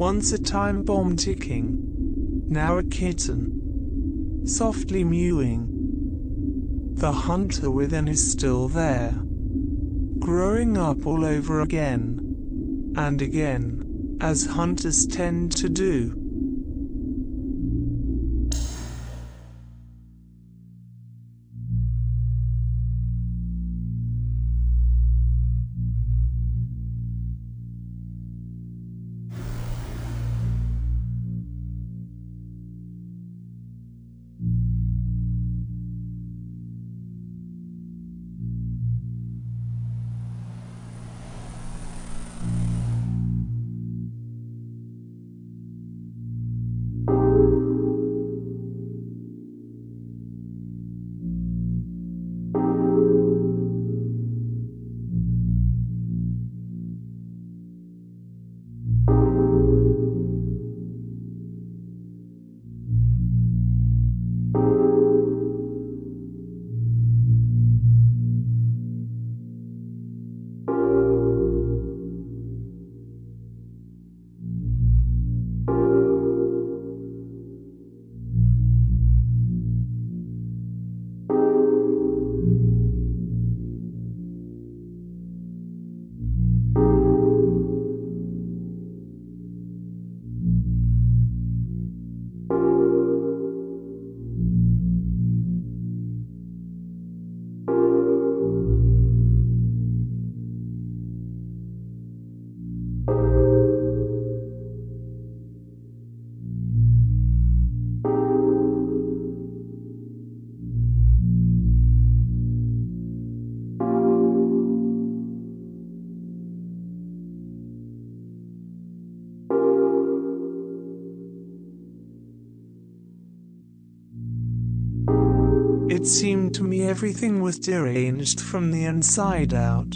Once a time bomb ticking, now a kitten, softly mewing. The hunter within is still there, growing up all over again and again, as hunters tend to do. It seemed to me everything was deranged from the inside out.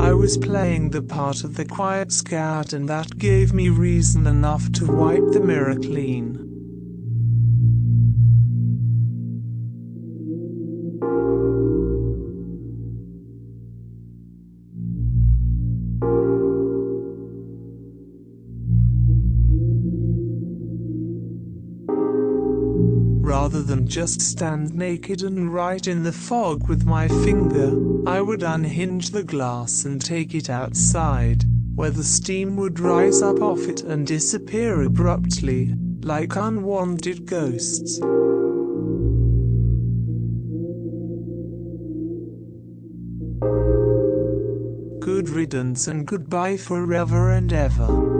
I was playing the part of the quiet scout, and that gave me reason enough to wipe the mirror clean. Than just stand naked and write in the fog with my finger, I would unhinge the glass and take it outside, where the steam would rise up off it and disappear abruptly, like unwanted ghosts. Good riddance and goodbye forever and ever.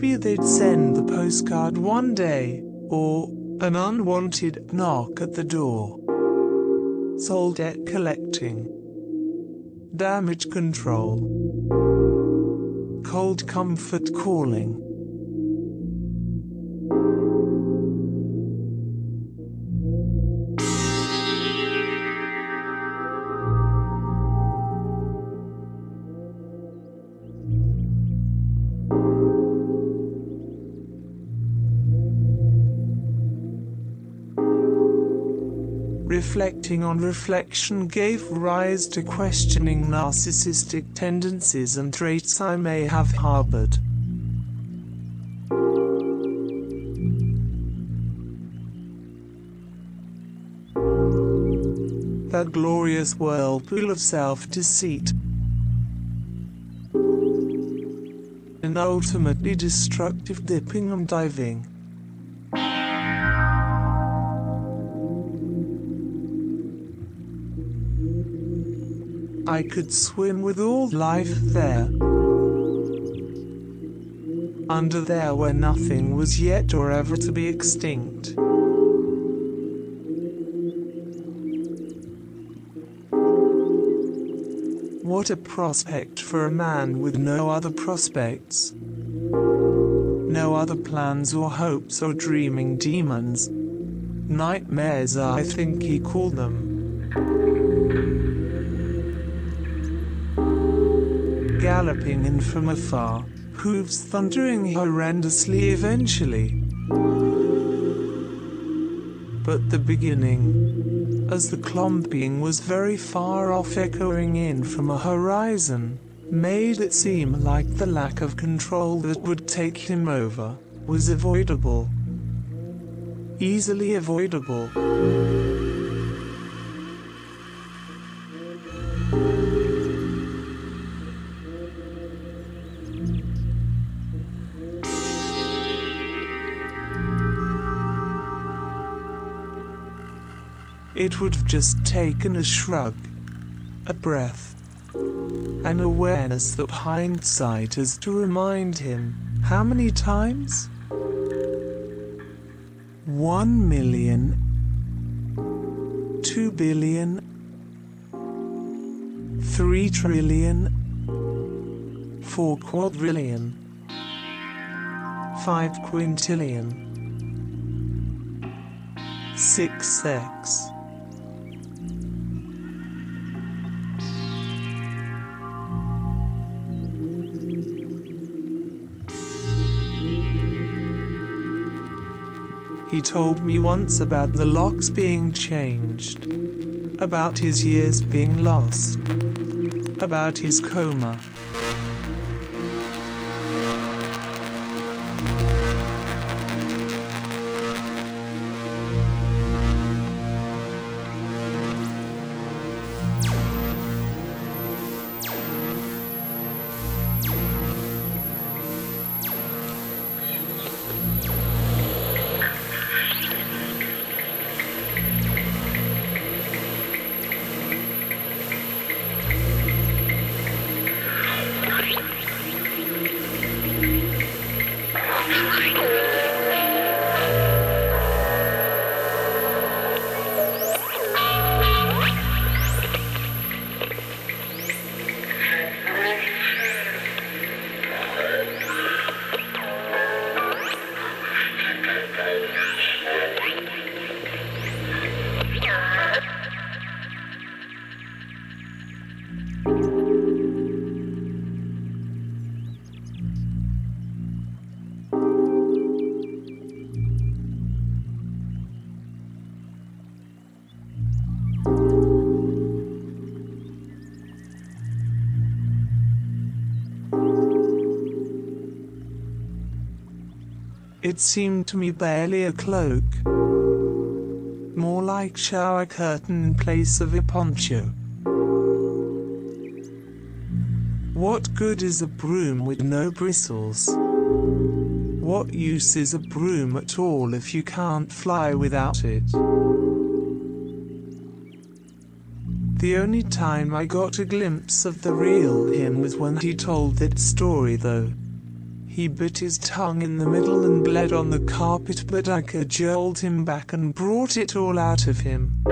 Maybe they'd send the postcard one day, or an unwanted knock at the door. Soul debt collecting, damage control, cold comfort calling. Reflecting on reflection gave rise to questioning narcissistic tendencies and traits I may have harbored. That glorious whirlpool of self deceit. An ultimately destructive dipping and diving. I could swim with all life there. Under there where nothing was yet or ever to be extinct. What a prospect for a man with no other prospects. No other plans or hopes or dreaming demons. Nightmares, I think he called them. Galloping in from afar, hooves thundering horrendously eventually. but the beginning, as the clomping was very far off echoing in from a horizon, made it seem like the lack of control that would take him over was avoidable. Easily avoidable. It would have just taken a shrug, a breath, an awareness that hindsight is to remind him how many times? One million, two billion, three trillion, four quadrillion, five quintillion, six X. He told me once about the locks being changed, about his years being lost, about his coma. It seemed to me barely a cloak. More like shower curtain in place of a poncho. What good is a broom with no bristles? What use is a broom at all if you can't fly without it? The only time I got a glimpse of the real him was when he told that story though. He bit his tongue in the middle and bled on the carpet, but I cajoled him back and brought it all out of him.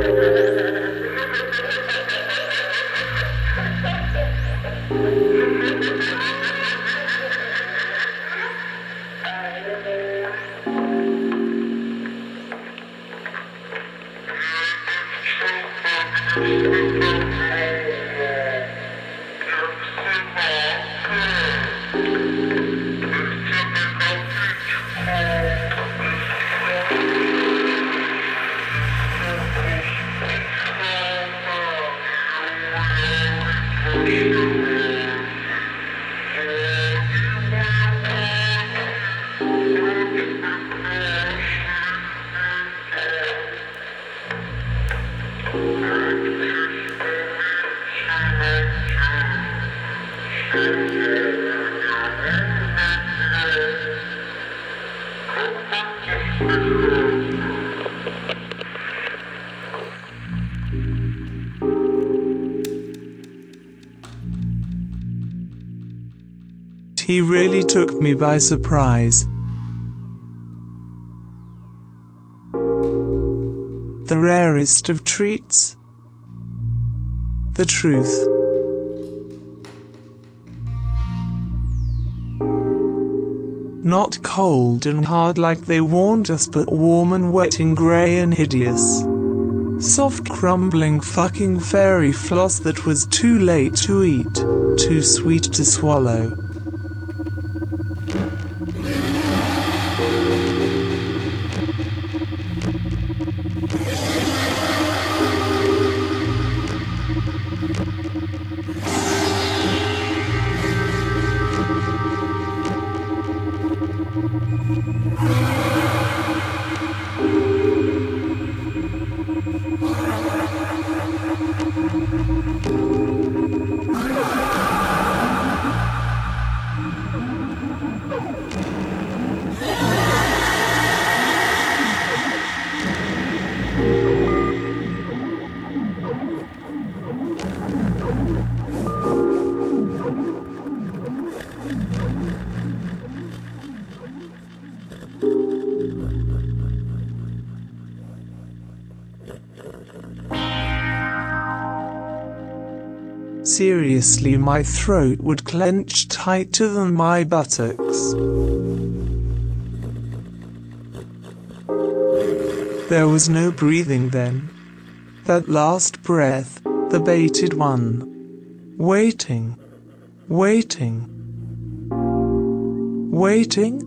He really took me by surprise. The rarest of treats. The truth. Not cold and hard like they warned us, but warm and wet and grey and hideous. Soft crumbling fucking fairy floss that was too late to eat, too sweet to swallow. Seriously, my throat would clench tighter than my buttocks. There was no breathing then. That last breath, the bated one. Waiting, waiting, waiting.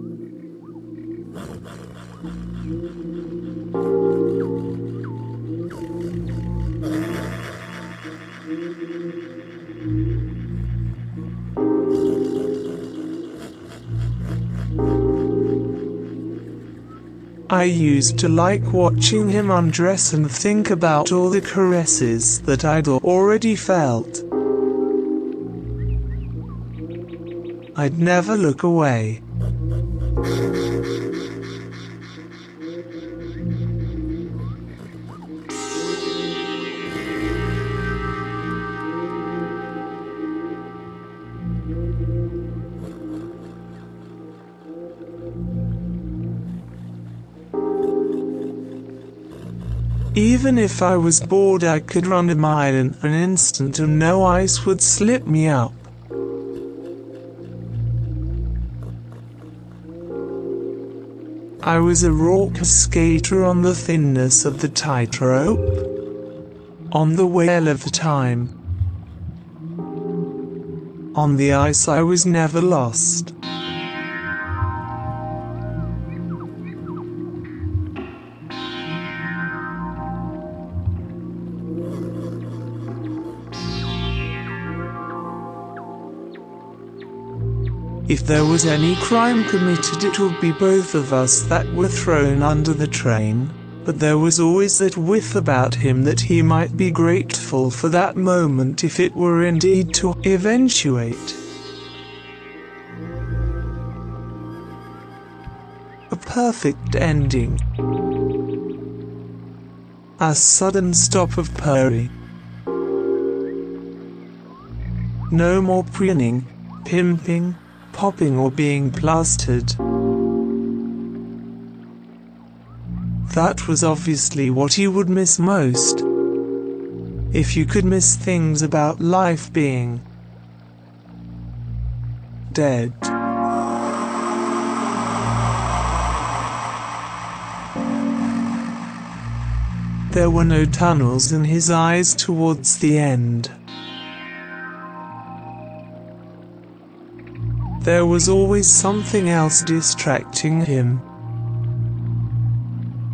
I used to like watching him undress and think about all the caresses that I'd already felt. I'd never look away. Even if I was bored, I could run a mile in an instant and no ice would slip me up. I was a raucous skater on the thinness of the tightrope, on the whale of time. On the ice, I was never lost. If there was any crime committed, it would be both of us that were thrown under the train. But there was always that whiff about him that he might be grateful for that moment if it were indeed to eventuate. A perfect ending. A sudden stop of purring. No more preening, pimping, popping or being plastered. That was obviously what you would miss most. If you could miss things about life being dead. There were no tunnels in his eyes towards the end. There was always something else distracting him.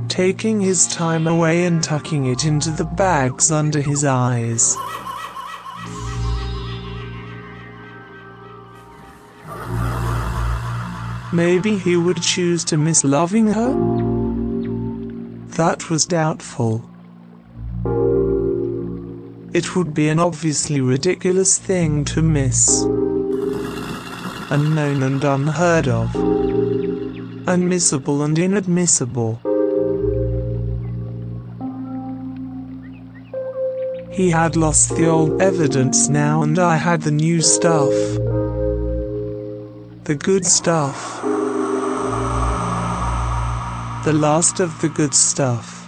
Taking his time away and tucking it into the bags under his eyes. Maybe he would choose to miss loving her? That was doubtful. It would be an obviously ridiculous thing to miss unknown and unheard of, unmissable and inadmissible. He had lost the old evidence now, and I had the new stuff. The good stuff. The last of the good stuff.